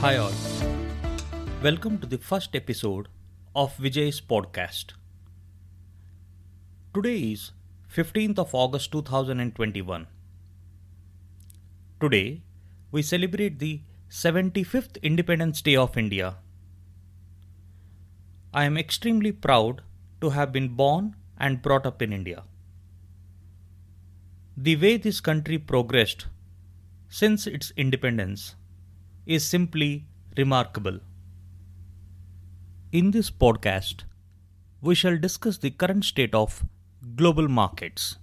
Hi all. Welcome to the first episode of Vijay's podcast. Today is 15th of August 2021. Today we celebrate the 75th Independence Day of India. I am extremely proud to have been born and brought up in India. The way this country progressed since its independence is simply remarkable. In this podcast, we shall discuss the current state of global markets.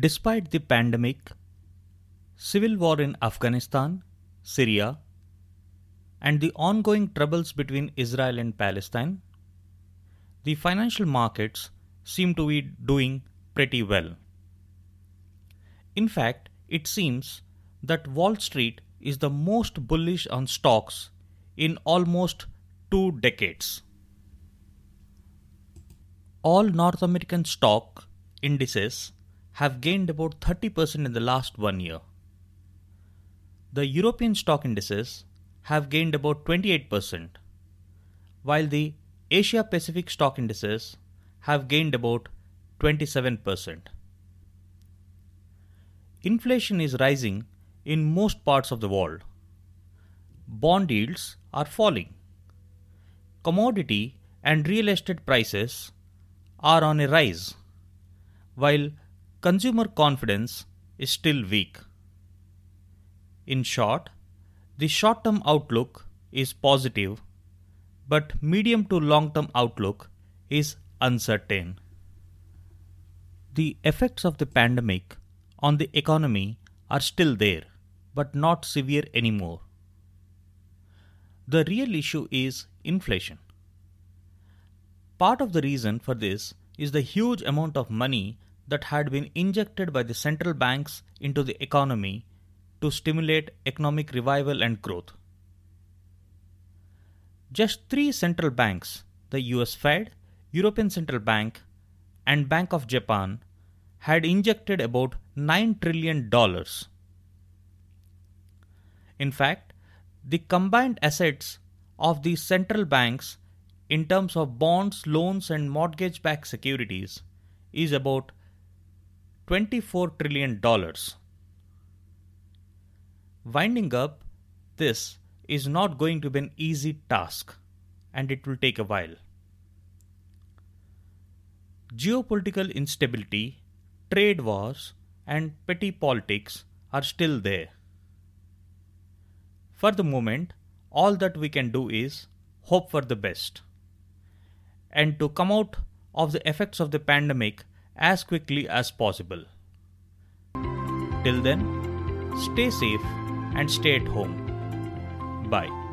Despite the pandemic, civil war in Afghanistan, Syria, and the ongoing troubles between Israel and Palestine, the financial markets seem to be doing pretty well. In fact, it seems that Wall Street is the most bullish on stocks in almost two decades. All North American stock indices have gained about 30% in the last one year. The European stock indices have gained about 28%, while the Asia Pacific stock indices have gained about 27%. Inflation is rising in most parts of the world. Bond yields are falling. Commodity and real estate prices are on a rise, while consumer confidence is still weak. In short, the short term outlook is positive, but medium to long term outlook is uncertain. The effects of the pandemic on the economy are still there but not severe anymore. The real issue is inflation. Part of the reason for this is the huge amount of money that had been injected by the central banks into the economy to stimulate economic revival and growth. Just three central banks, the US Fed, European Central Bank, and Bank of Japan, had injected about $9 trillion in fact, the combined assets of the central banks in terms of bonds, loans, and mortgage backed securities is about $24 trillion. Winding up this is not going to be an easy task and it will take a while. Geopolitical instability, trade wars, and petty politics are still there. For the moment, all that we can do is hope for the best and to come out of the effects of the pandemic as quickly as possible. Till then, stay safe and stay at home. Bye.